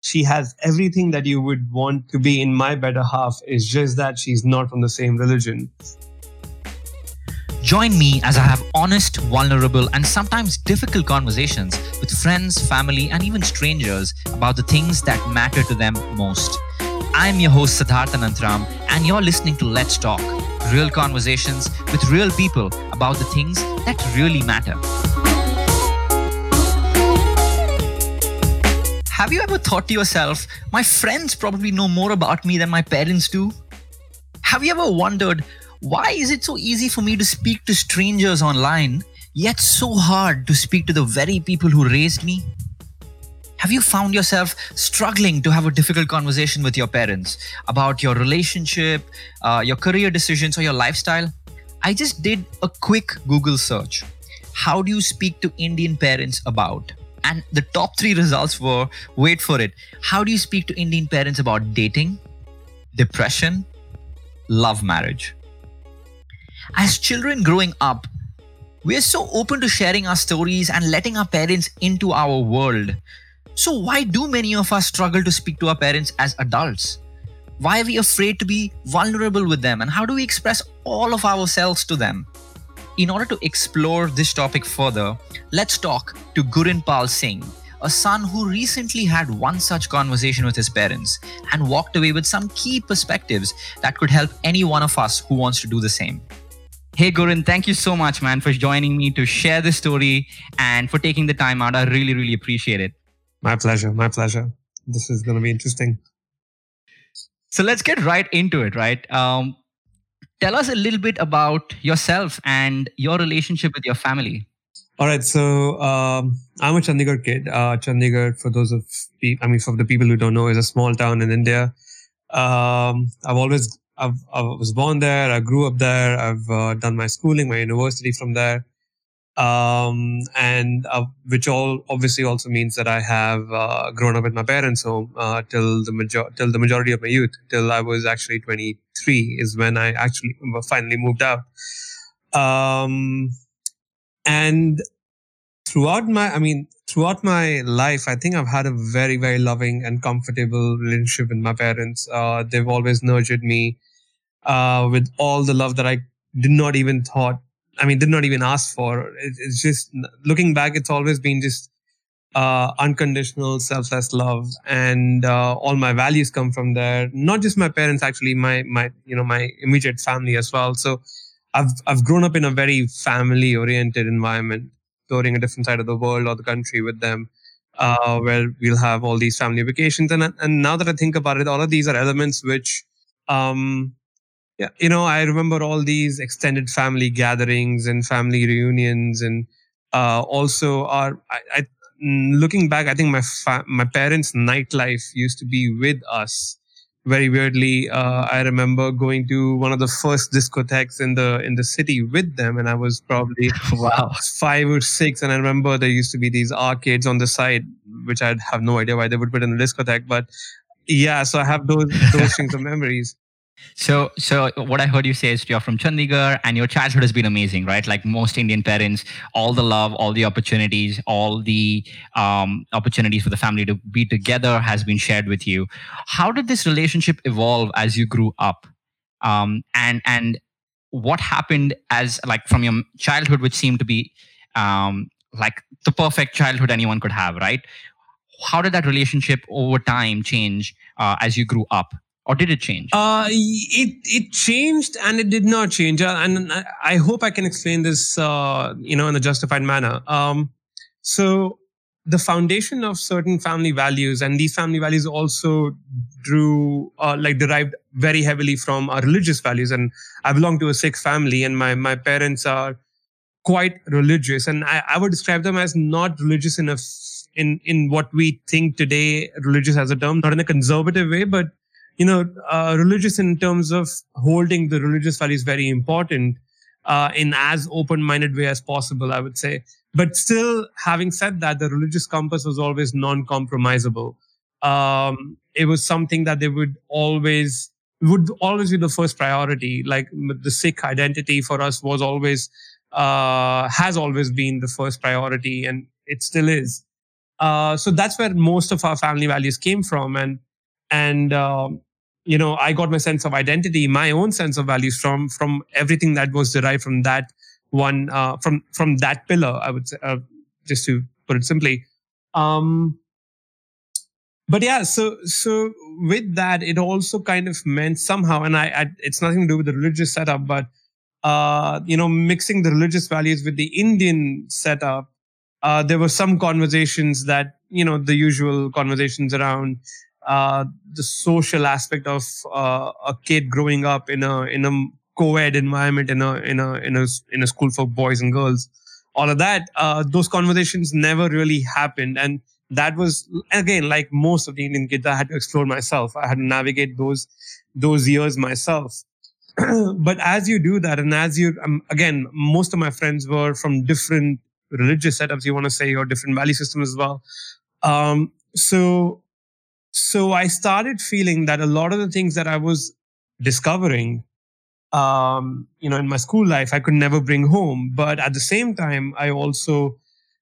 she has everything that you would want to be in my better half. It's just that she's not from the same religion. Join me as I have honest, vulnerable, and sometimes difficult conversations with friends, family, and even strangers about the things that matter to them most. I'm your host, Siddharth Anantram, and you're listening to Let's Talk real conversations with real people about the things that really matter. Have you ever thought to yourself, my friends probably know more about me than my parents do? Have you ever wondered, why is it so easy for me to speak to strangers online, yet so hard to speak to the very people who raised me? Have you found yourself struggling to have a difficult conversation with your parents about your relationship, uh, your career decisions, or your lifestyle? I just did a quick Google search. How do you speak to Indian parents about? And the top three results were wait for it. How do you speak to Indian parents about dating, depression, love marriage? As children growing up, we're so open to sharing our stories and letting our parents into our world. So, why do many of us struggle to speak to our parents as adults? Why are we afraid to be vulnerable with them? And how do we express all of ourselves to them? In order to explore this topic further, let's talk to Gurinpal Singh, a son who recently had one such conversation with his parents and walked away with some key perspectives that could help any one of us who wants to do the same. Hey, Gurin, thank you so much, man, for joining me to share this story and for taking the time out. I really, really appreciate it. My pleasure. My pleasure. This is going to be interesting. So let's get right into it, right? Um, tell us a little bit about yourself and your relationship with your family. All right, so um, I'm a Chandigarh kid. Uh, Chandigarh, for those of I mean, for the people who don't know, is a small town in India. Um, I've always I've, I was born there. I grew up there. I've uh, done my schooling, my university from there um, and uh, which all obviously also means that I have uh, grown up with my parents home uh, till the major till the majority of my youth till I was actually 23 is when I actually finally moved out. Um, and throughout my, I mean, throughout my life, I think I've had a very very loving and comfortable relationship with my parents. Uh, they've always nurtured me uh, with all the love that I did not even thought I mean, did not even ask for. It, it's just looking back, it's always been just uh, unconditional, selfless love, and uh, all my values come from there. Not just my parents, actually, my my you know my immediate family as well. So, I've I've grown up in a very family oriented environment, touring a different side of the world or the country with them. Uh, where we'll have all these family vacations, and and now that I think about it, all of these are elements which um, yeah, you know, I remember all these extended family gatherings and family reunions, and uh, also our. I, I, mm, looking back, I think my fa- my parents' nightlife used to be with us. Very weirdly, uh, I remember going to one of the first discotheques in the in the city with them, and I was probably wow five or six. And I remember there used to be these arcades on the side, which I'd have no idea why they would put in a discotheque, but yeah, so I have those those things of memories. So, so what I heard you say is you're from Chandigarh and your childhood has been amazing, right? Like most Indian parents, all the love, all the opportunities, all the um, opportunities for the family to be together has been shared with you. How did this relationship evolve as you grew up? Um, and and what happened as like from your childhood, which seemed to be um, like the perfect childhood anyone could have, right? How did that relationship over time change uh, as you grew up? Or did it change? Uh, it it changed and it did not change, uh, and I hope I can explain this, uh, you know, in a justified manner. Um, so the foundation of certain family values, and these family values also drew, uh, like, derived very heavily from our religious values. And I belong to a Sikh family, and my my parents are quite religious, and I, I would describe them as not religious enough in in what we think today religious as a term, not in a conservative way, but you know, uh, religious in terms of holding the religious values very important uh, in as open-minded way as possible, I would say. But still, having said that, the religious compass was always non-compromisable. Um, it was something that they would always would always be the first priority. Like the Sikh identity for us was always uh, has always been the first priority, and it still is. uh, so that's where most of our family values came from and and um, you know i got my sense of identity my own sense of values from from everything that was derived from that one uh, from from that pillar i would say uh, just to put it simply. Um but yeah so so with that it also kind of meant somehow and I, I it's nothing to do with the religious setup but uh you know mixing the religious values with the indian setup uh there were some conversations that you know the usual conversations around uh, the social aspect of uh, a kid growing up in a in a co-ed environment in a in a in a in a school for boys and girls all of that uh, those conversations never really happened. And that was again like most of the indian kids i had to explore myself. I had to navigate those those years myself. But as you do that and as you um, again most of my friends were from different religious setups you want to say or different value systems as well. Um, so so I started feeling that a lot of the things that I was discovering, um, you know, in my school life, I could never bring home. But at the same time, I also,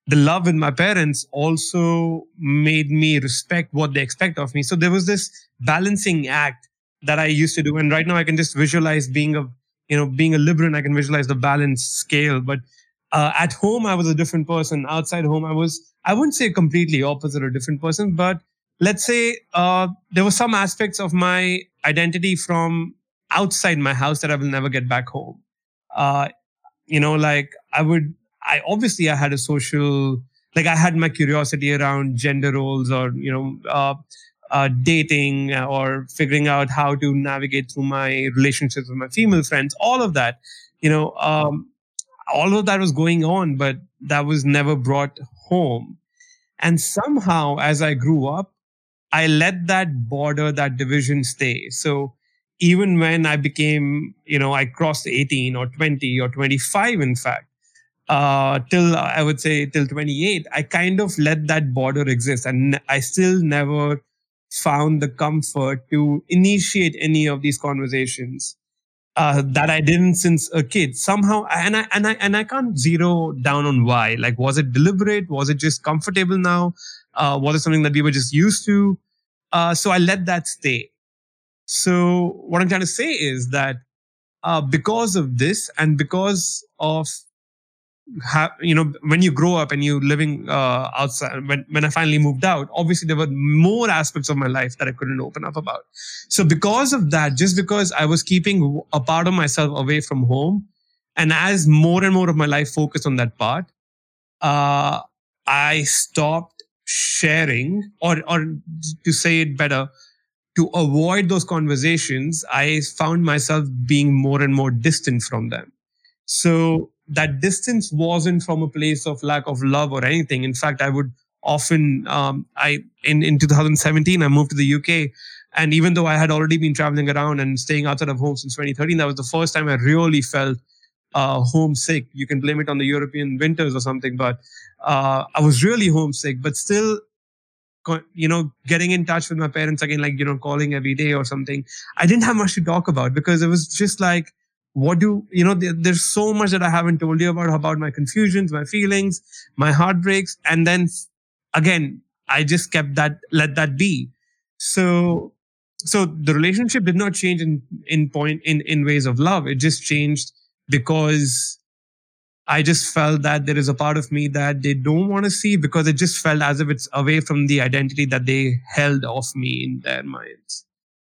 the love with my parents also made me respect what they expect of me. So there was this balancing act that I used to do. And right now I can just visualize being a, you know, being a liberal, I can visualize the balance scale. But uh, at home, I was a different person. Outside home, I was, I wouldn't say completely opposite or different person, but let's say uh, there were some aspects of my identity from outside my house that I will never get back home. Uh, you know, like I would, I obviously I had a social, like I had my curiosity around gender roles or you know, uh, uh, dating or figuring out how to navigate through my relationships with my female friends. All of that, you know, um, all of that was going on, but that was never brought home. And somehow, as I grew up, I let that border, that division stay. So even when I became, you know, I crossed 18 or 20 or 25, in fact, uh, till I would say till 28, I kind of let that border exist. And I still never found the comfort to initiate any of these conversations. Uh, that I didn't since a kid somehow, and I and I and I can't zero down on why. Like, was it deliberate? Was it just comfortable now? Uh, was it something that we were just used to? Uh, so I let that stay. So what I'm trying to say is that uh, because of this and because of ha- you know when you grow up and you're living uh, outside when, when i finally moved out obviously there were more aspects of my life that i couldn't open up about so because of that just because i was keeping a part of myself away from home and as more and more of my life focused on that part uh, i stopped sharing or or to say it better to avoid those conversations i found myself being more and more distant from them. So that distance wasn't from a place of lack of love or anything. In fact i would often um, i in in 2017 i moved to the uk and even though i had already been traveling around and staying outside of home since 2013 that was the first time i really felt uh, homesick. You can blame it on the European winters or something, but uh, I was really homesick. But still, you know, getting in touch with my parents again, like you know, calling every day or something. I didn't have much to talk about because it was just like, what do you know? There, there's so much that I haven't told you about about my confusions, my feelings, my heartbreaks, and then again, I just kept that, let that be. So so the relationship did not change in in point in in ways of love it just changed because I just felt that there is a part of me that they don't want to see because it just felt as if it's away from the identity that they held of me in their minds.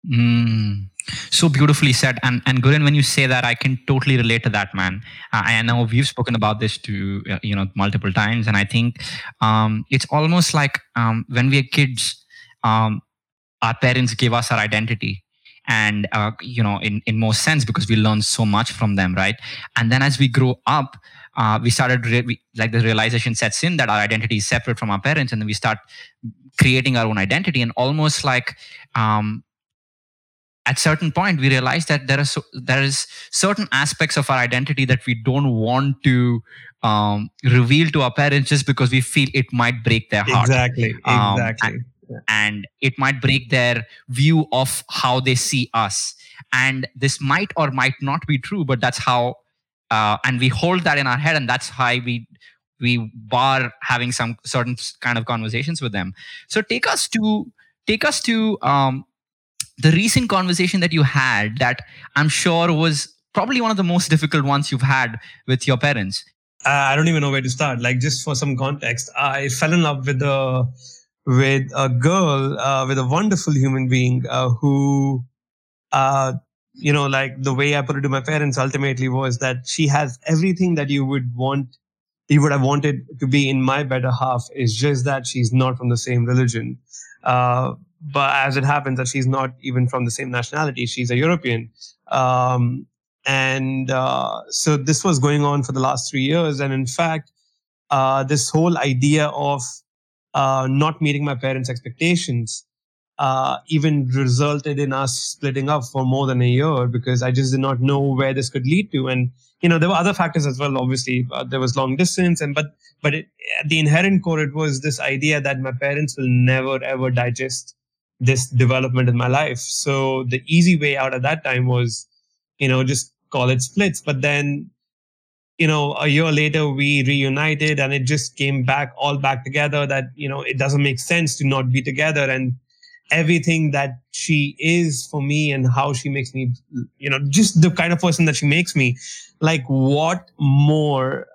Mm, so beautifully said. And and Gurian, when you say that, I can totally relate to that, man. Uh, I know we've spoken about this to uh, you know multiple times, and I think um, it's almost like um, when we are kids, um, our parents give us our identity and uh, you know in in most sense because we learn so much from them right? And then as we grow up uh, we started re- we, like the realization sets in that our identity is separate from our parents and then we start creating our own identity and almost like um, at certain point we realize that there are so, there is certain aspects of our identity that we don't want to um, reveal to our parents just because we feel it might break their heart. Exactly um, exactly. and it might break their view of how they see us. And this might or might not be true but that's how uh, and we hold that in our head and that's how we we bar having some certain kind of conversations with them. So take us to take us to um, the recent conversation that you had that i'm sure was probably one of the most difficult ones you've had with your parents. Uh, i don't even know where to start. Like just for some context i fell in love with a with a girl uh, with a wonderful human being uh, who uh, you know like the way i put it to my parents ultimately was that she has everything that you would want you would have wanted to be in my better half. Is just that she's not from the same religion. Uh, but as it happens that she's not even from the same nationality she's a european. Um, and uh, so this was going on for the last three years. And in fact uh, this whole idea of uh, not meeting my parents expectations uh, even resulted in us splitting up for more than a year because i just did not know where this could lead to and you know there were other factors as well obviously uh, there was long distance and but but it, the inherent core it was this idea that my parents will never ever digest this development in my life. So the easy way out at that time was, you know, just call it splits. But then, you know, a year later we reunited and it just came back all back together that, you know, it doesn't make sense to not be together. And everything that she is for me and how she makes me, you know, just the kind of person that she makes me, like what more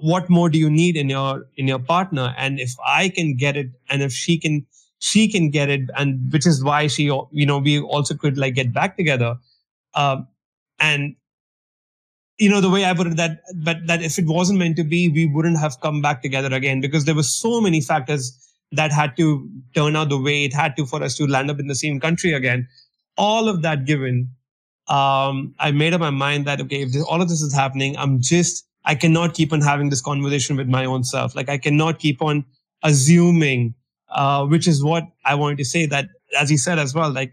what more do you need in your in your partner and if i can get it and if she can she can get it and which is why she you know we also could like get back together um, and you know the way i put it that but that if it wasn't meant to be we wouldn't have come back together again because there were so many factors that had to turn out the way it had to for us to land up in the same country again all of that given um, i made up my mind that okay if this, all of this is happening i'm just i cannot keep on having this conversation with my own self like i cannot keep on assuming uh, which is what I wanted to say that, as you said as well, like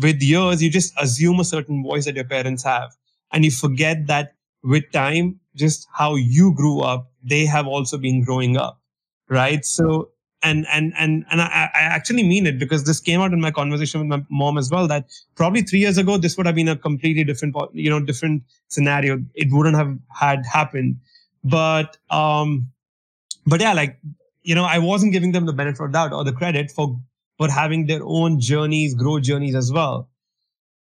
with years, you just assume a certain voice that your parents have. And you forget that with time, just how you grew up, they have also been growing up. Right. So, and, and, and, and I, I actually mean it because this came out in my conversation with my mom as well, that probably three years ago, this would have been a completely different, you know, different scenario. It wouldn't have had happened. But, um, but yeah, like you know, I wasn't giving them the benefit of doubt or the credit for for having their own journeys, grow journeys as well.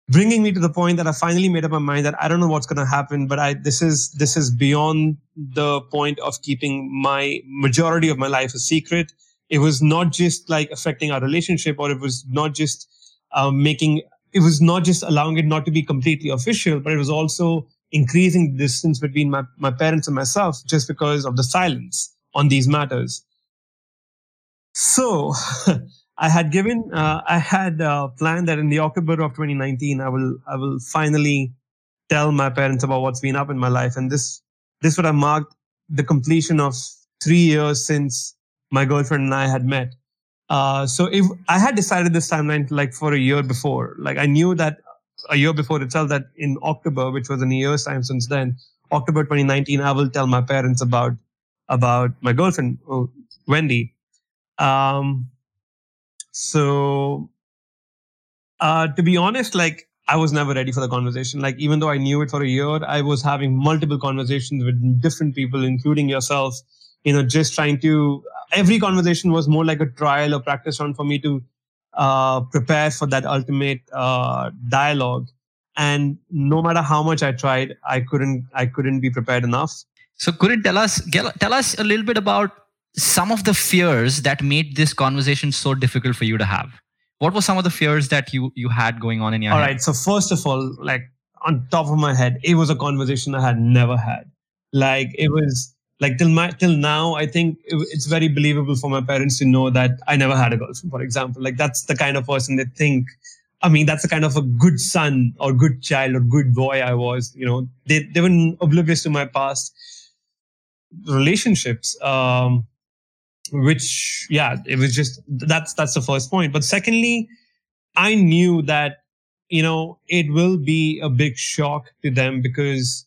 Bringing me to the point that I finally made up my mind that I don't know what's going to happen, but I this is this is beyond the point of keeping my majority of my life a secret. It was not just like affecting our relationship, or it was not just um, making it was not just allowing it not to be completely official, but it was also increasing the distance between my, my parents and myself just because of the silence on these matters. So I had given, uh, I had uh, planned that in the October of 2019, I will, I will finally tell my parents about what's been up in my life, and this, this would have marked the completion of three years since my girlfriend and I had met. Uh, so if I had decided this timeline like for a year before, like I knew that a year before itself that in October, which was in a year's time since then, October 2019, I will tell my parents about about my girlfriend, oh, Wendy. Um, so, uh, to be honest, like I was never ready for the conversation. Like even though I knew it for a year, I was having multiple conversations with different people, including yourself. You know, just trying to. Every conversation was more like a trial or practice run for me to uh, prepare for that ultimate uh, dialogue. And no matter how much I tried, I couldn't. I couldn't be prepared enough. So, couldn't tell us tell us a little bit about some of the fears that made this conversation so difficult for you to have? What were some of the fears that you you had going on in your all head? right so first of all like on top of my head it was a conversation i had never had. Like it was like till my till now i think it, it's very believable for my parents to know that i never had a girlfriend for example. Like that's the kind of person they think i mean that's the kind of a good son or good child or good boy i was you know. They, they were oblivious to my past relationships. Um which yeah it was just that's that's the first point but secondly i knew that you know it will be a big shock to them because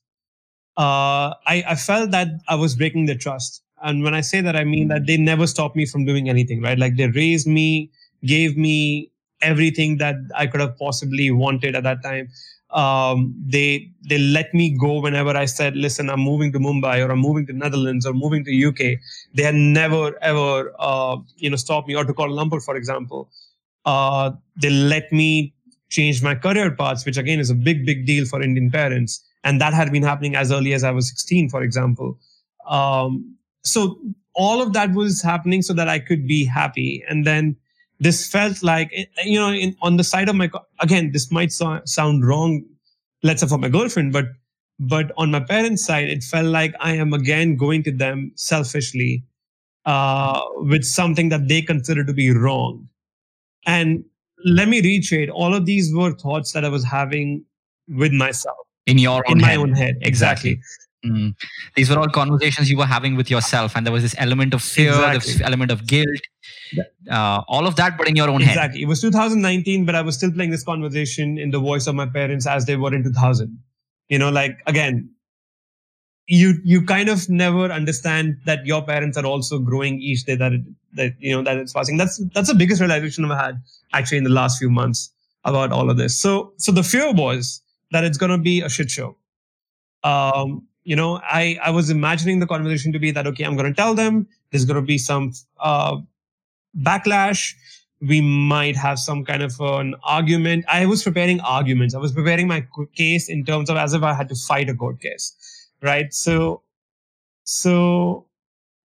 uh, I, I felt that I was breaking their trust. And when I say that, I mean that they never stopped me from doing anything, right? Like they raised me, gave me everything that I could have possibly wanted at that time. Um, they they let me go whenever I said, "Listen, I'm moving to Mumbai or I'm moving to Netherlands or moving to UK." They had never ever uh, you know stopped me or to Kuala Lumpur, for example. Uh, they let me change my career paths, which again is a big big deal for Indian parents, and that had been happening as early as I was 16, for example. Um, so all of that was happening so that I could be happy, and then this felt like you know in, on the side of my again this might so, sound wrong let's say for my girlfriend but but on my parents side it felt like i am again going to them selfishly uh, with something that they consider to be wrong. And let me reiterate all of these were thoughts that i was having with myself. In your in my head. own head exactly, Mm. These were all conversations you were having with yourself, and there was this element of fear, this element of guilt, uh, all of that, but in your own head. exactly. It was 2019 but i was still playing this conversation in the voice of my parents as they were in 2000 you know like again you you kind of never understand that your parents are also growing each day that it, that you know that it's passing. That's that's the biggest realization i've had actually in the last few months about all of this. So so the fear was that it's going to be a shit show. Um you know i i was imagining the conversation to be that okay i'm going to tell them there's going to be some uh backlash. We might have some kind of an argument. I was preparing arguments. I was preparing my case in terms of as if i had to fight a court case right? So so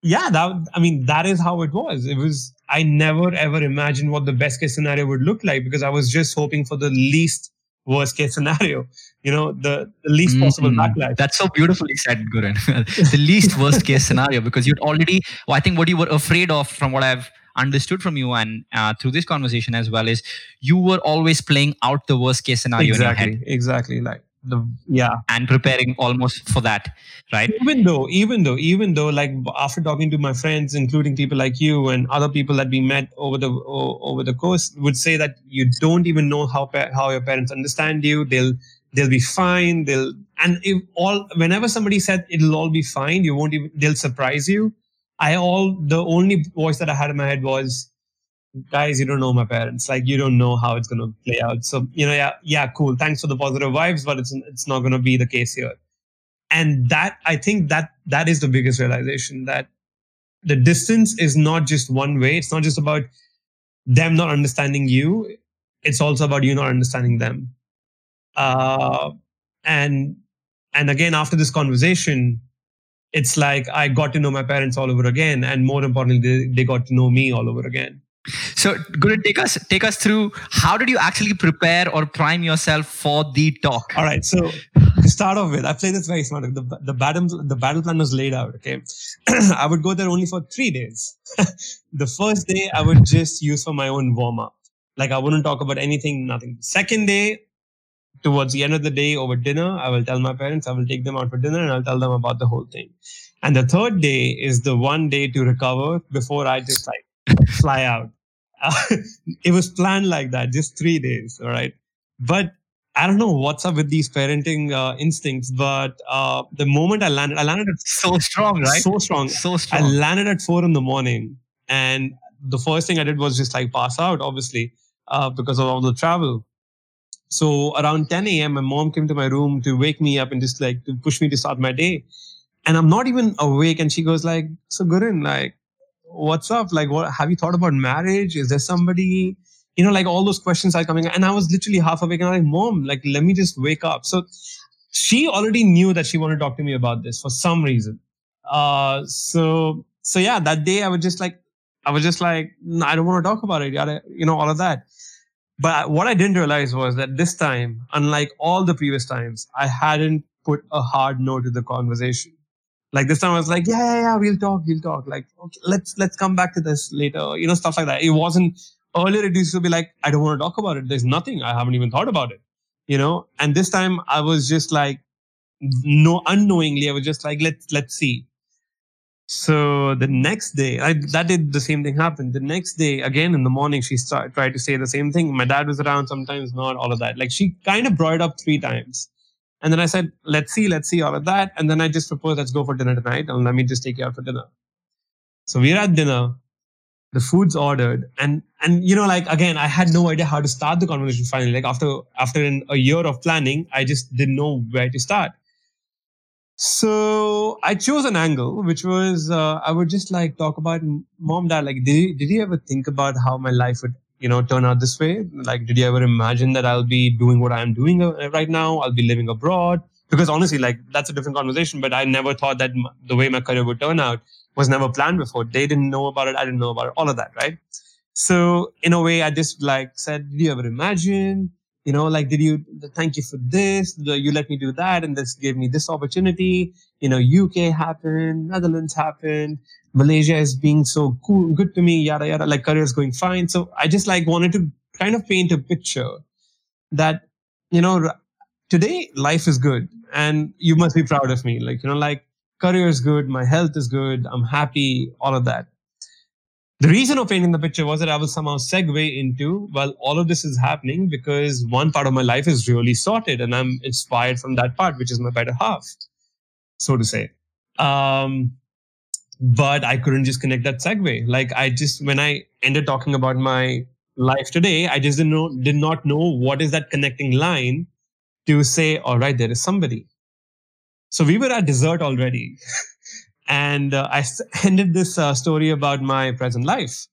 yeah that i mean that is how it was. It was i never ever imagined what the best case scenario would look like because i was just hoping for the least worst case scenario you know the, the least possible Mm. backlash That's so beautifully said, Gurun. the least worst case scenario because you'd already, well, I think what you were afraid of from what I've understood from you and uh, through this conversation as well is you were always playing out the worst case scenario in your head exactly exactly like the yeah. And preparing almost for that, right? even though even though even though like after talking to my friends including people like you and other people that we met over the over the course would say that you don't even know how how your parents understand you. They'll they'll be fine. They'll and if all whenever somebody said it'll all be fine you won't even they'll surprise you. I all the only voice that i had in my head was guys you don't know my parents. Like you don't know how it's going to play out. So you know yeah yeah cool. Thanks for the positive vibes but it's it's not going to be the case here. And that i think that that is the biggest realization that the distance is not just one way. It's not just about them not understanding you. It's also about you not understanding them. Uh and and again after this conversation it's like i got to know my parents all over again and more importantly they, they got to know me all over again So, Guru, take us take us through how did you actually prepare or prime yourself for the talk? All right. So to start off with, I played this very smart. The the battle the battle plan was laid out. Okay, I would go there only for three days. the first day I would just use for my own warm up. Like I wouldn't talk about anything, nothing. Second day, towards the end of the day over dinner, I will tell my parents. I will take them out for dinner and I'll tell them about the whole thing. And the third day is the one day to recover before I just like fly out. it was planned like that, just three days. All right. But I don't know what's up with these parenting uh, instincts, but uh, the moment I landed, I landed at So strong, right? so strong. So strong. I landed at four in the morning, and the first thing I did was just like pass out, obviously, uh, because of all the travel. So around 10 a.m., my mom came to my room to wake me up and just like to push me to start my day. And I'm not even awake. And she goes like, "So Gurun, like, what's up? Like, what have you thought about marriage? Is there somebody?" You know, like all those questions are coming. And I was literally half awake, and I'm like, "Mom, like, let me just wake up." So she already knew that she wanted to talk to me about this for some reason. Uh, so so yeah, that day I was just like, I was just like, I don't want to talk about it. You know, all of that. But what I didn't realize was that this time, unlike all the previous times, I hadn't put a hard no to the conversation. Like this time, I was like, yeah, yeah, yeah, we'll talk, we'll talk. Like, okay, let's let's come back to this later. You know, stuff like that. It wasn't earlier. It used to be like, I don't want to talk about it. There's nothing. I haven't even thought about it. You know. And this time, I was just like, no, unknowingly, I was just like, let's let's see. So the next day, I, that did the same thing happen. The next day, again in the morning, she start, tried to say the same thing. My dad was around, sometimes not, all of that. Like she kind of brought it up three times. And then I said, let's see, let's see, all of that. And then I just proposed, let's go for dinner tonight and let me just take you out for dinner. So we're at dinner. the food's ordered and and you know like again i had no idea how to start the conversation finally like after after an, a year of planning i just didn't know where to start so i chose an angle which was uh, i would just like talk about mom dad like did did you ever think about how my life would you know turn out this way like did you ever imagine that i'll be doing what i'm doing uh, right now i'll be living abroad because honestly like that's a different conversation but i never thought that the way my career would turn out was never planned before. They didn't know about it. I didn't know about it. All of that, right? So in a way, I just like said, did you ever imagine? You know, like, did you thank you for this? You let me do that, and this gave me this opportunity. You know, UK happened, Netherlands happened, Malaysia is being so cool, good to me, yada yada. Like career is going fine. So I just like wanted to kind of paint a picture that you know today life is good, and you must be proud of me. Like you know, like career is good, my health is good, I'm happy, all of that. The reason of painting the picture was that I will somehow segue into, well, all of this is happening because one part of my life is really sorted and I'm inspired from that part, which is my better half, so to say. Um, but I couldn't just connect that segue. Like I just, when I ended talking about my life today, I just didn't know, did not know what is that connecting line to say, all right, there is somebody. So we were at dessert already. and uh, I ended this uh, story about my present life.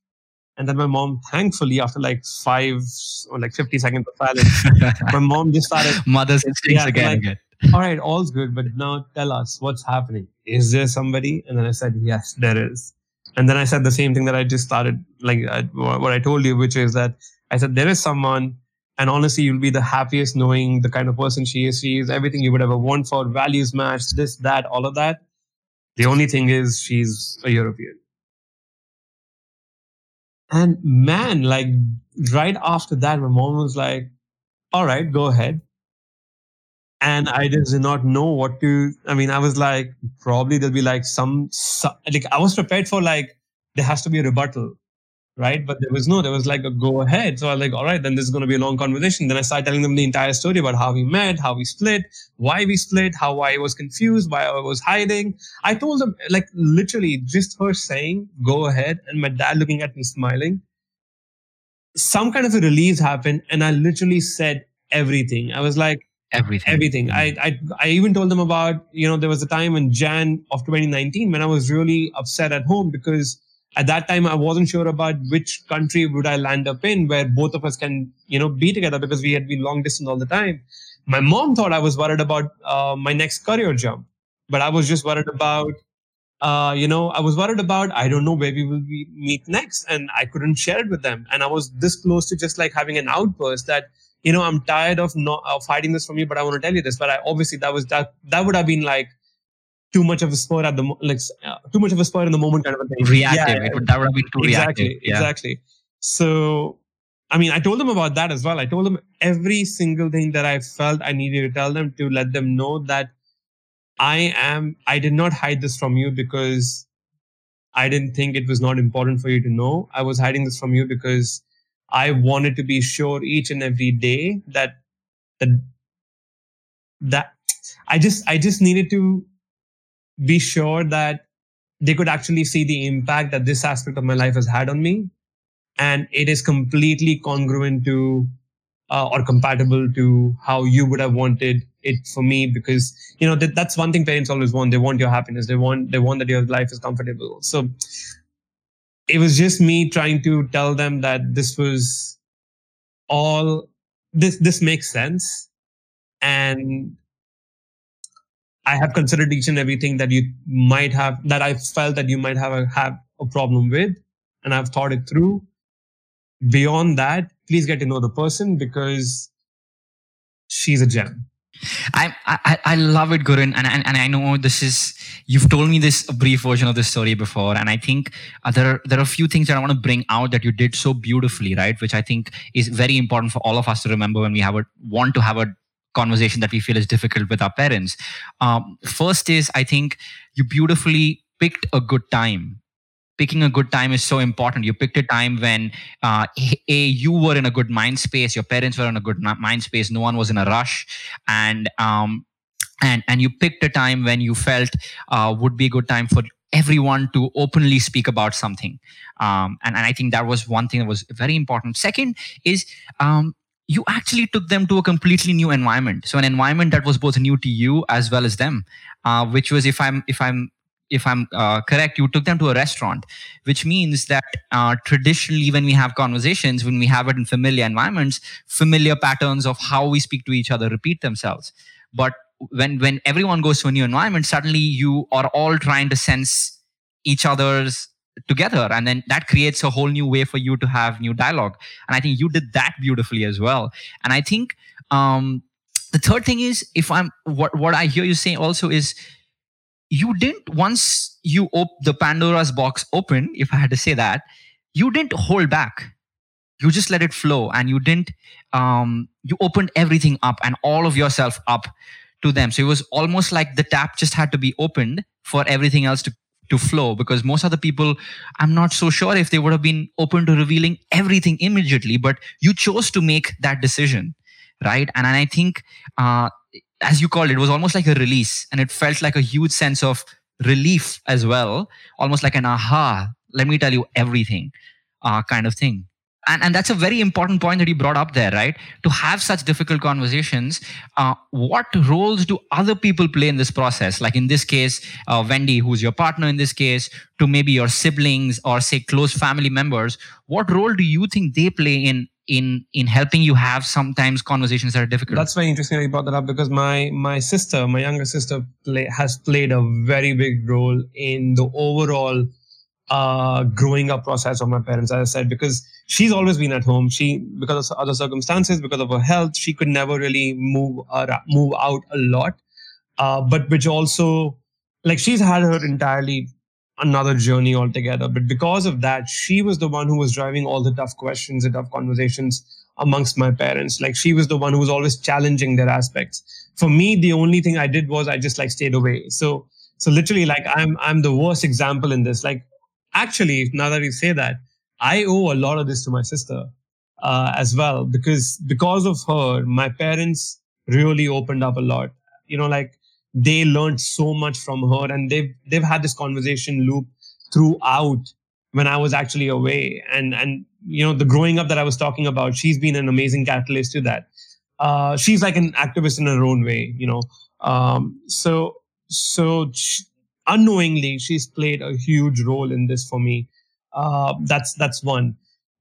And then my mom, thankfully, after like five or like 50 seconds of silence, my mom just started. Mother's instincts yeah, again. Like, All right, all's good, but now tell us what's happening. Is there somebody? And then I said, yes, there is. And then I said the same thing that I just started, like uh, what I told you, which is that I said, there is someone and honestly, you'll be the happiest knowing the kind of person she is. She is everything you would ever want for values match, this, that, all of that. The only thing is she's a European. And man, like right after that, my mom was like, all right, go ahead. And I just did not know what to, I mean, I was like, probably there'll be like some, like I was prepared for like, there has to be a rebuttal right? But there was no, there was like a go ahead. So I was like, all right, then this is going to be a long conversation. Then I started telling them the entire story about how we met, how we split, why we split, how I was confused, why I was hiding. I told them, like, literally just her saying, go ahead, and my dad looking at me smiling. Some kind of a release happened, and I literally said everything. I was like, everything. Everything. I, I i even told them about you know there was a time in jan of 2019 when i was really upset at home because at that time i wasn't sure about which country would i land up in where both of us can you know be together because we had been long distance all the time. My mom thought i was worried about uh, my next career jump but i was just worried about uh, you know i was worried about i don't know where we will be, meet next and i couldn't share it with them. And i was this close to just like having an outburst that you know i'm tired of not of hiding this from you but i want to tell you this but i obviously that was that that would have been like too much of a spur at the like uh, too much of a spur in the moment kind of a thing. Reactive. Yeah, would, that would be too exactly, reactive. Yeah. Exactly. So, I mean, I told them about that as well. I told them every single thing that I felt I needed to tell them to let them know that I am. I did not hide this from you because I didn't think it was not important for you to know. I was hiding this from you because I wanted to be sure each and every day that that that I just I just needed to be sure that they could actually see the impact that this aspect of my life has had on me. And it is completely congruent to uh, or compatible to how you would have wanted it for me because you know that, that's one thing parents always want. They want your happiness. They want they want that your life is comfortable. So it was just me trying to tell them that this was all this this makes sense and I have considered each and everything that you might have, that I felt that you might have a, have a problem with, and I've thought it through. Beyond that, please get to know the person because she's a gem. I, I I love it, Gurun, and, and and I know this is you've told me this a brief version of this story before, and I think uh, there are there are a few things that I want to bring out that you did so beautifully, right? Which I think is very important for all of us to remember when we have a want to have a conversation that we feel is difficult with our parents. Um, first is, I think you beautifully picked a good time. Picking a good time is so important. You picked a time when uh, a you were in a good mind space, your parents were in a good mind space, no one was in a rush, and um, and and you picked a time when you felt uh, would be a good time for everyone to openly speak about something. Um, and, and i think that was one thing that was very important. Second is um, you actually took them to a completely new environment. So an environment that was both new to you as well as them uh, which was if i'm if i'm if i'm uh, correct you took them to a restaurant which means that uh, traditionally when we have conversations when we have it in familiar environments familiar patterns of how we speak to each other repeat themselves. But when when everyone goes to a new environment suddenly you are all trying to sense each other's together. And then that creates a whole new way for you to have new dialogue. And i think you did that beautifully as well. And i think um the third thing is if i'm what what i hear you saying also is you didn't once you op- the pandora's box open if i had to say that you didn't hold back you just let it flow and you didn't um you opened everything up and all of yourself up to them. So it was almost like the tap just had to be opened for everything else to to flow because most other people i'm not so sure if they would have been open to revealing everything immediately but you chose to make that decision right and, and i think uh, as you called it, it was almost like a release and it felt like a huge sense of relief as well almost like an aha let me tell you everything uh, kind of thing and, and that's a very important point that you brought up there right? To have such difficult conversations uh, what roles do other people play in this process? Like in this case uh, wendy who's your partner in this case to maybe your siblings or say close family members what role do you think they play in in in helping you have sometimes conversations that are difficult? That's very interesting that you brought that up because my my sister my younger sister play, has played a very big role in the overall uh, growing up process of my parents, as I said, because she's always been at home. She, because of other circumstances, because of her health, she could never really move uh, move out a lot. Uh, but which also, like, she's had her entirely another journey altogether. But because of that, she was the one who was driving all the tough questions, the tough conversations amongst my parents. Like, she was the one who was always challenging their aspects. For me, the only thing I did was I just like stayed away. So, so literally, like, I'm I'm the worst example in this. Like actually, now that you say that, I owe a lot of this to my sister uh, as well because because of her, my parents really opened up a lot. You know, like they learned so much from her, and they've they've had this conversation loop throughout when I was actually away. And and you know, the growing up that I was talking about, she's been an amazing catalyst to that. Uh, she's like an activist in her own way, you know. Um, so so unknowingly she's played a huge role in this for me uh, that's that's one.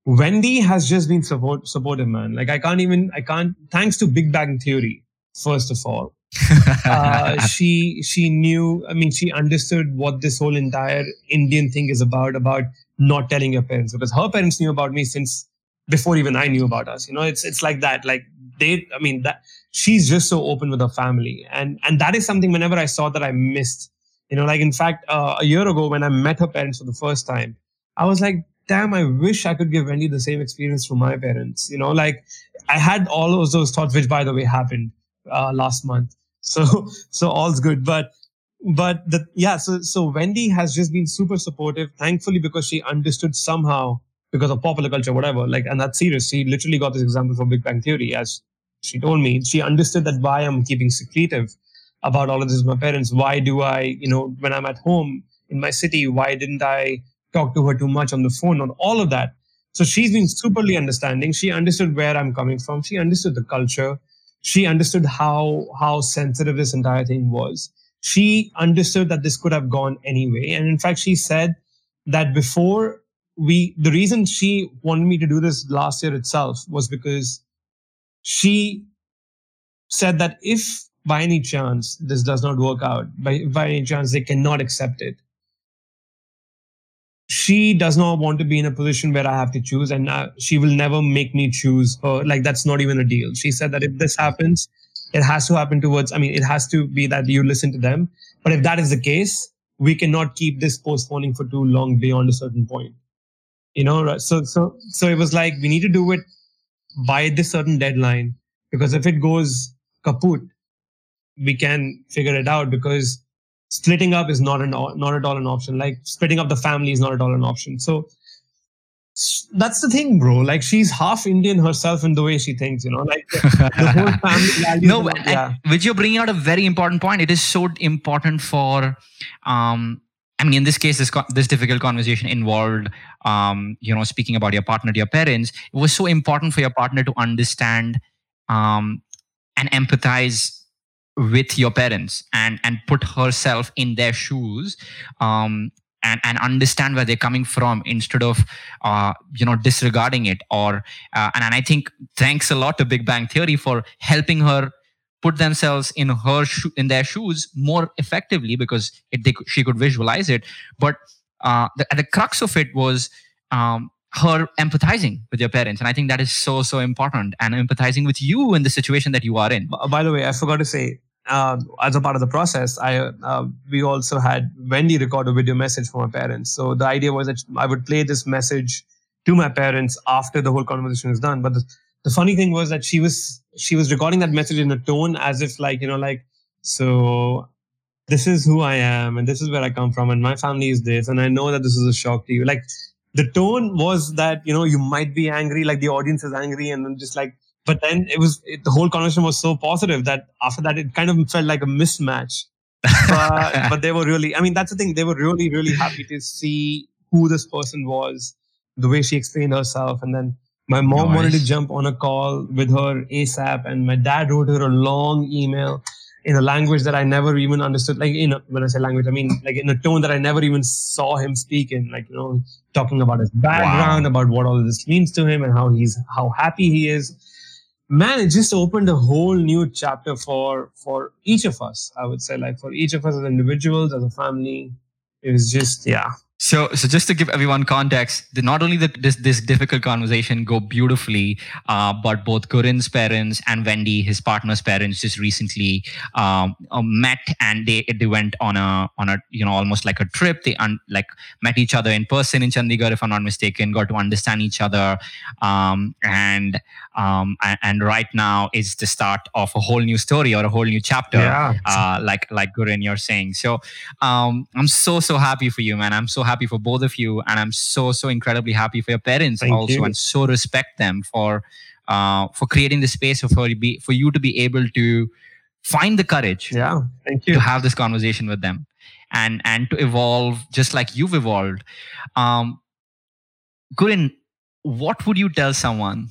Wendy has just been support, supportive man. Like i can't even i can't thanks to big bang theory first of all. Uh, she she knew i mean she understood what this whole entire indian thing is about about not telling your parents because her parents knew about me since before even i knew about us you know? It's it's like that. Like they i mean that she's just so open with her family. And and that is something whenever i saw that i missed you know, like in fact, uh, a year ago when I met her parents for the first time, I was like, damn, I wish I could give Wendy the same experience from my parents. You know, like I had all of those thoughts, which by the way happened uh, last month. So, so all's good. But, but the, yeah, so, so Wendy has just been super supportive, thankfully, because she understood somehow because of popular culture, whatever, like, and that's serious. She literally got this example from Big Bang Theory, as she told me. She understood that why I'm keeping secretive about all of this with my parents. Why do I, you know, when I'm at home in my city, why didn't I talk to her too much on the phone on all of that? So she's been superly understanding. She understood where I'm coming from. She understood the culture. She understood how how sensitive this entire thing was. She understood that this could have gone anyway. And in fact, she said that before we the reason she wanted me to do this last year itself was because she said that if by any chance this does not work out, by, by any chance they cannot accept it, she does not want to be in a position where I have to choose, and uh, she will never make me choose her. Like, that's not even a deal. She said that if this happens, it has to happen towards, I mean, it has to be that you listen to them. But if that is the case, we cannot keep this postponing for too long beyond a certain point. You know, so so so it was like we need to do it by this certain deadline because if it goes kaput, we can figure it out because splitting up is not an not at all an option. Like splitting up the family is not at all an option. So that's the thing, bro. Like she's half Indian herself in the way she thinks, you know, like the, the whole family. no, yeah. which you're bringing out a very important point. It is so important for um, I mean, in this case, this this difficult conversation involved, um, you know, speaking about your partner to your parents. It was so important for your partner to understand um, and empathize with your parents and and put herself in their shoes um, and and understand where they're coming from instead of uh, you know disregarding it or uh, and, and I think thanks a lot to Big Bang Theory for helping her put themselves in her sho- in their shoes more effectively because it, they, she could visualize it. But uh, the, the crux of it was um, her empathizing with your parents and i think that is so so important and empathizing with you in the situation that you are in. By the way i forgot to say uh, as a part of the process i uh, we also had wendy record a video message for my parents. So the idea was that i would play this message to my parents after the whole conversation is done. But the, the funny thing was that she was she was recording that message in a tone as if like you know like so this is who i am and this is where i come from and my family is this and i know that this is a shock to you. Like the tone was that you know you might be angry like the audience is angry and then just like but then it was it, the whole conversation was so positive that after that it kind of felt like a mismatch but, but they were really i mean that's the thing they were really really happy to see who this person was the way she explained herself and then my mom nice. wanted to jump on a call with her asap and my dad wrote her a long email in a language that I never even understood. Like, in a, when I say language, I mean like in a tone that I never even saw him speak in. Like, you know, talking about his background, wow. about what all this means to him, and how he's how happy he is. Man, it just opened a whole new chapter for for each of us. I would say, like for each of us as individuals, as a family. It was just yeah, so, so just to give everyone context, the, not only did this, this difficult conversation go beautifully, uh, but both Gurin's parents and Wendy, his partner's parents, just recently um, uh, met and they they went on a on a you know almost like a trip. They un, like met each other in person in Chandigarh, if I'm not mistaken. Got to understand each other, um, and um, and, and, right now is the start of a whole new story or a whole new chapter. Yeah. Uh, like like Gurin, you're saying. So um, I'm so so happy for you, man. I'm so happy for both of you, and I'm so so incredibly happy for your parents Thank also, you. and so respect them for uh, for creating the space for be for you to be able to find the courage. Yeah, thank you to have this conversation with them, and and to evolve just like you've evolved. Um, Gurin, what would you tell someone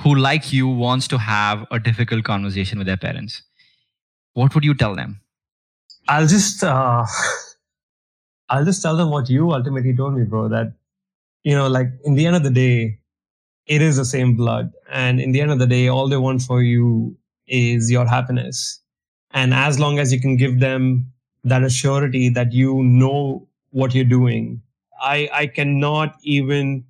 who, like you, wants to have a difficult conversation with their parents? What would you tell them? I'll just. Uh I'll just tell them what you ultimately told me, bro. That you know, like in the end of the day, it is the same blood, and in the end of the day, all they want for you is your happiness. And as long as you can give them that assurity that you know what you're doing, I I cannot even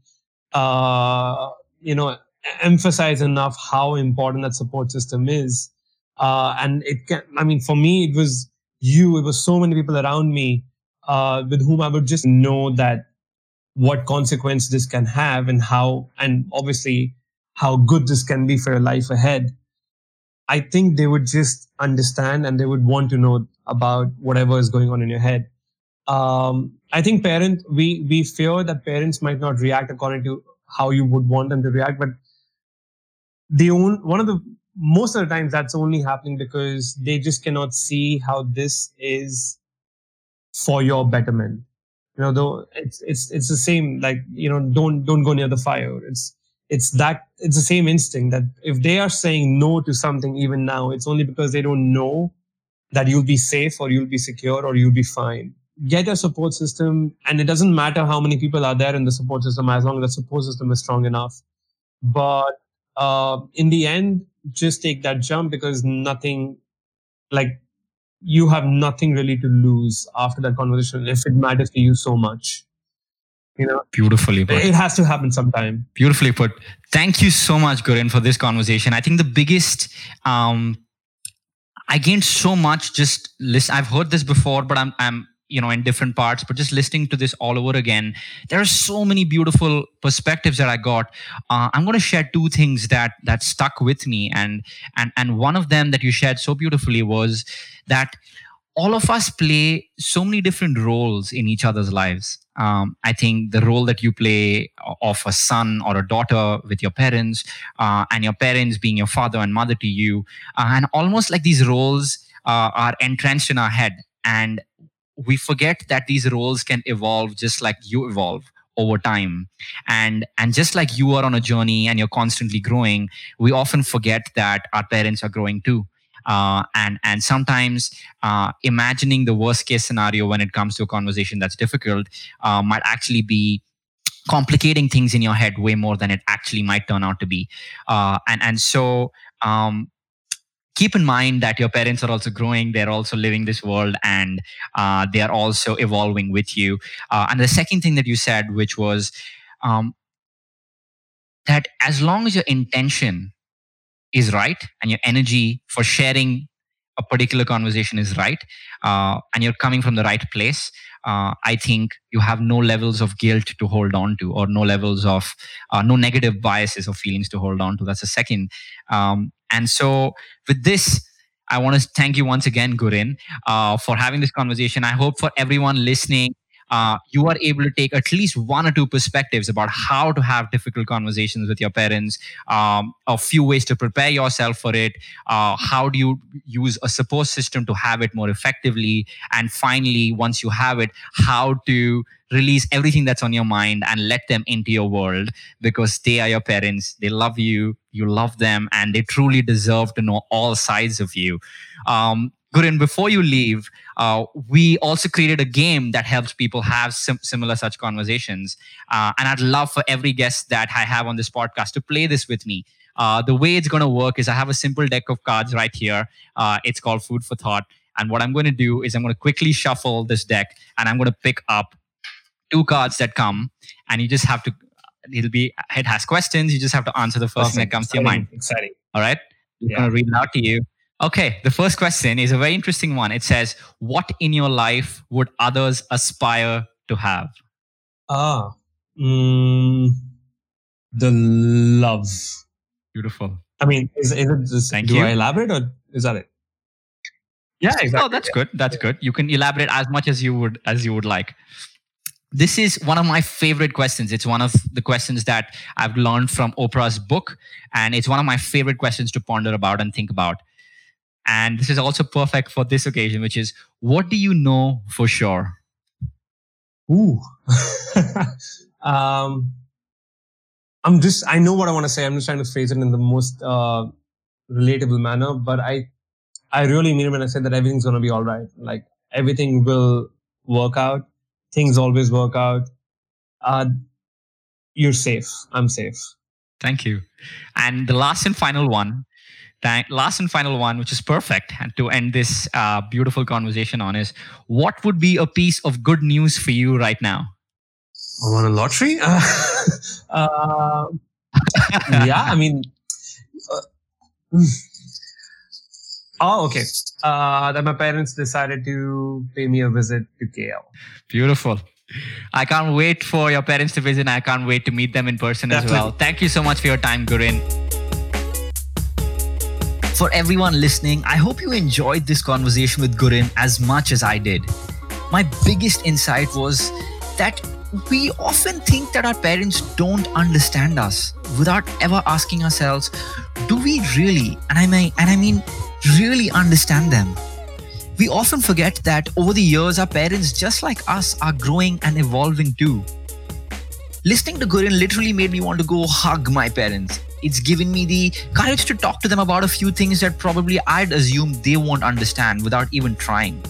uh, you know emphasize enough how important that support system is. Uh, and it can, I mean, for me, it was you, it was so many people around me uh, with whom I would just know that what consequence this can have and how, and obviously how good this can be for your life ahead. I think they would just understand and they would want to know about whatever is going on in your head. Um, I think parents, we we fear that parents might not react according to how you would want them to react, but the own one of the most of the times that's only happening because they just cannot see how this is for your betterment. You know though it's it's it's the same like you know don't don't go near the fire. It's it's that it's the same instinct that if they are saying no to something even now it's only because they don't know that you'll be safe or you'll be secure or you'll be fine. Get a support system and it doesn't matter how many people are there in the support system as long as the support system is strong enough. But uh, in the end just take that jump because nothing like you have nothing really to lose after that conversation if it matters to you so much you know? Beautifully put. it has to happen sometime. Beautifully put. Thank you so much Gurin for this conversation. I think the biggest um I gained so much just listen I've heard this before but I'm I'm you know in different parts but just listening to this all over again there are so many beautiful perspectives that i got uh, i'm going to share two things that that stuck with me and and and one of them that you shared so beautifully was that all of us play so many different roles in each other's lives. Um, I think the role that you play of a son or a daughter with your parents, uh, and your parents being your father and mother to you, uh, and almost like these roles uh, are entrenched in our head. And we forget that these roles can evolve just like you evolve over time. And and just like you are on a journey and you're constantly growing we often forget that our parents are growing too. Uh, and and sometimes uh, imagining the worst case scenario when it comes to a conversation that's difficult uh, might actually be complicating things in your head way more than it actually might turn out to be. Uh, and and so um, keep in mind that your parents are also growing they're also living this world and uh, they are also evolving with you. Uh, and the second thing that you said which was um, that as long as your intention is right and your energy for sharing a particular conversation is right uh, and you're coming from the right place uh, i think you have no levels of guilt to hold on to or no levels of uh, no negative biases or feelings to hold on to. That's the second um, and so with this i want to thank you once again gurin uh, for having this conversation. I hope for everyone listening uh, you are able to take at least one or two perspectives about how to have difficult conversations with your parents, um, a few ways to prepare yourself for it, uh, how do you use a support system to have it more effectively, and finally, once you have it, how to release everything that's on your mind and let them into your world because they are your parents. They love you, you love them, and they truly deserve to know all sides of you. Um, Gurin, before you leave, uh, we also created a game that helps people have sim- similar such conversations. Uh, and I'd love for every guest that I have on this podcast to play this with me. Uh, the way it's going to work is I have a simple deck of cards right here. Uh, it's called Food for Thought. And what I'm going to do is I'm going to quickly shuffle this deck and I'm going to pick up two cards that come. And you just have to, it'll be, it has questions. You just have to answer the first awesome. thing that comes exciting. to your mind. Exciting. All right. I'm going to read it out to you. Okay, the first question is a very interesting one. It says, What in your life would others aspire to have? Ah, mm, the love. Beautiful. I mean, is, is it just, Thank do you. I elaborate or is that it? Yeah, exactly. Oh, that's yeah. good. That's good. You can elaborate as much as you would as you would like. This is one of my favorite questions. It's one of the questions that I've learned from Oprah's book, and it's one of my favorite questions to ponder about and think about. And this is also perfect for this occasion, which is what do you know for sure? Ooh. um, I'm just, I know what I want to say. I'm just trying to phrase it in the most uh, relatable manner, but I, I really mean it when I say that everything's going to be all right. Like everything will work out. Things always work out. Uh, you're safe. I'm safe. Thank you. And the last and final one Thank, last and final one, which is perfect, and to end this uh, beautiful conversation on is what would be a piece of good news for you right now? I won a lottery. Uh, uh, yeah, I mean, uh, oh, okay. Uh, that my parents decided to pay me a visit to KL. Beautiful. I can't wait for your parents to visit. I can't wait to meet them in person Definitely. as well. Thank you so much for your time, Gurin for everyone listening, I hope you enjoyed this conversation with Gurin as much as I did. My biggest insight was that we often think that our parents don't understand us without ever asking ourselves, do we really, and I mean, and I mean really understand them? We often forget that over the years, our parents, just like us, are growing and evolving too. Listening to Gurin literally made me want to go hug my parents it's given me the courage to talk to them about a few things that probably I'd assume they won't understand without even trying.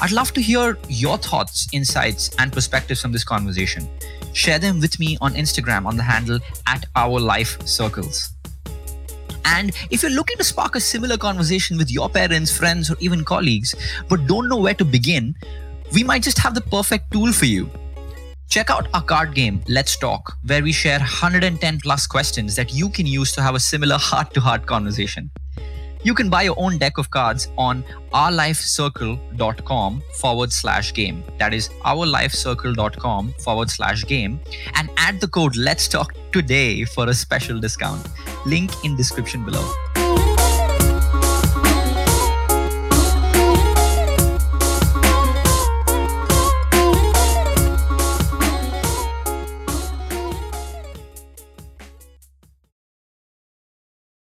I'd love to hear your thoughts, insights, and perspectives from this conversation. Share them with me on Instagram on the handle at Our Life Circles. And if you're looking to spark a similar conversation with your parents, friends, or even colleagues, but don't know where to begin, we might just have the perfect tool for you. Check out our card game, Let's Talk, where we share 110 plus questions that you can use to have a similar heart to heart conversation. You can buy your own deck of cards on ourlifecircle.com forward slash game. That is ourlifecircle.com forward slash game and add the code Let's Talk today for a special discount. Link in description below.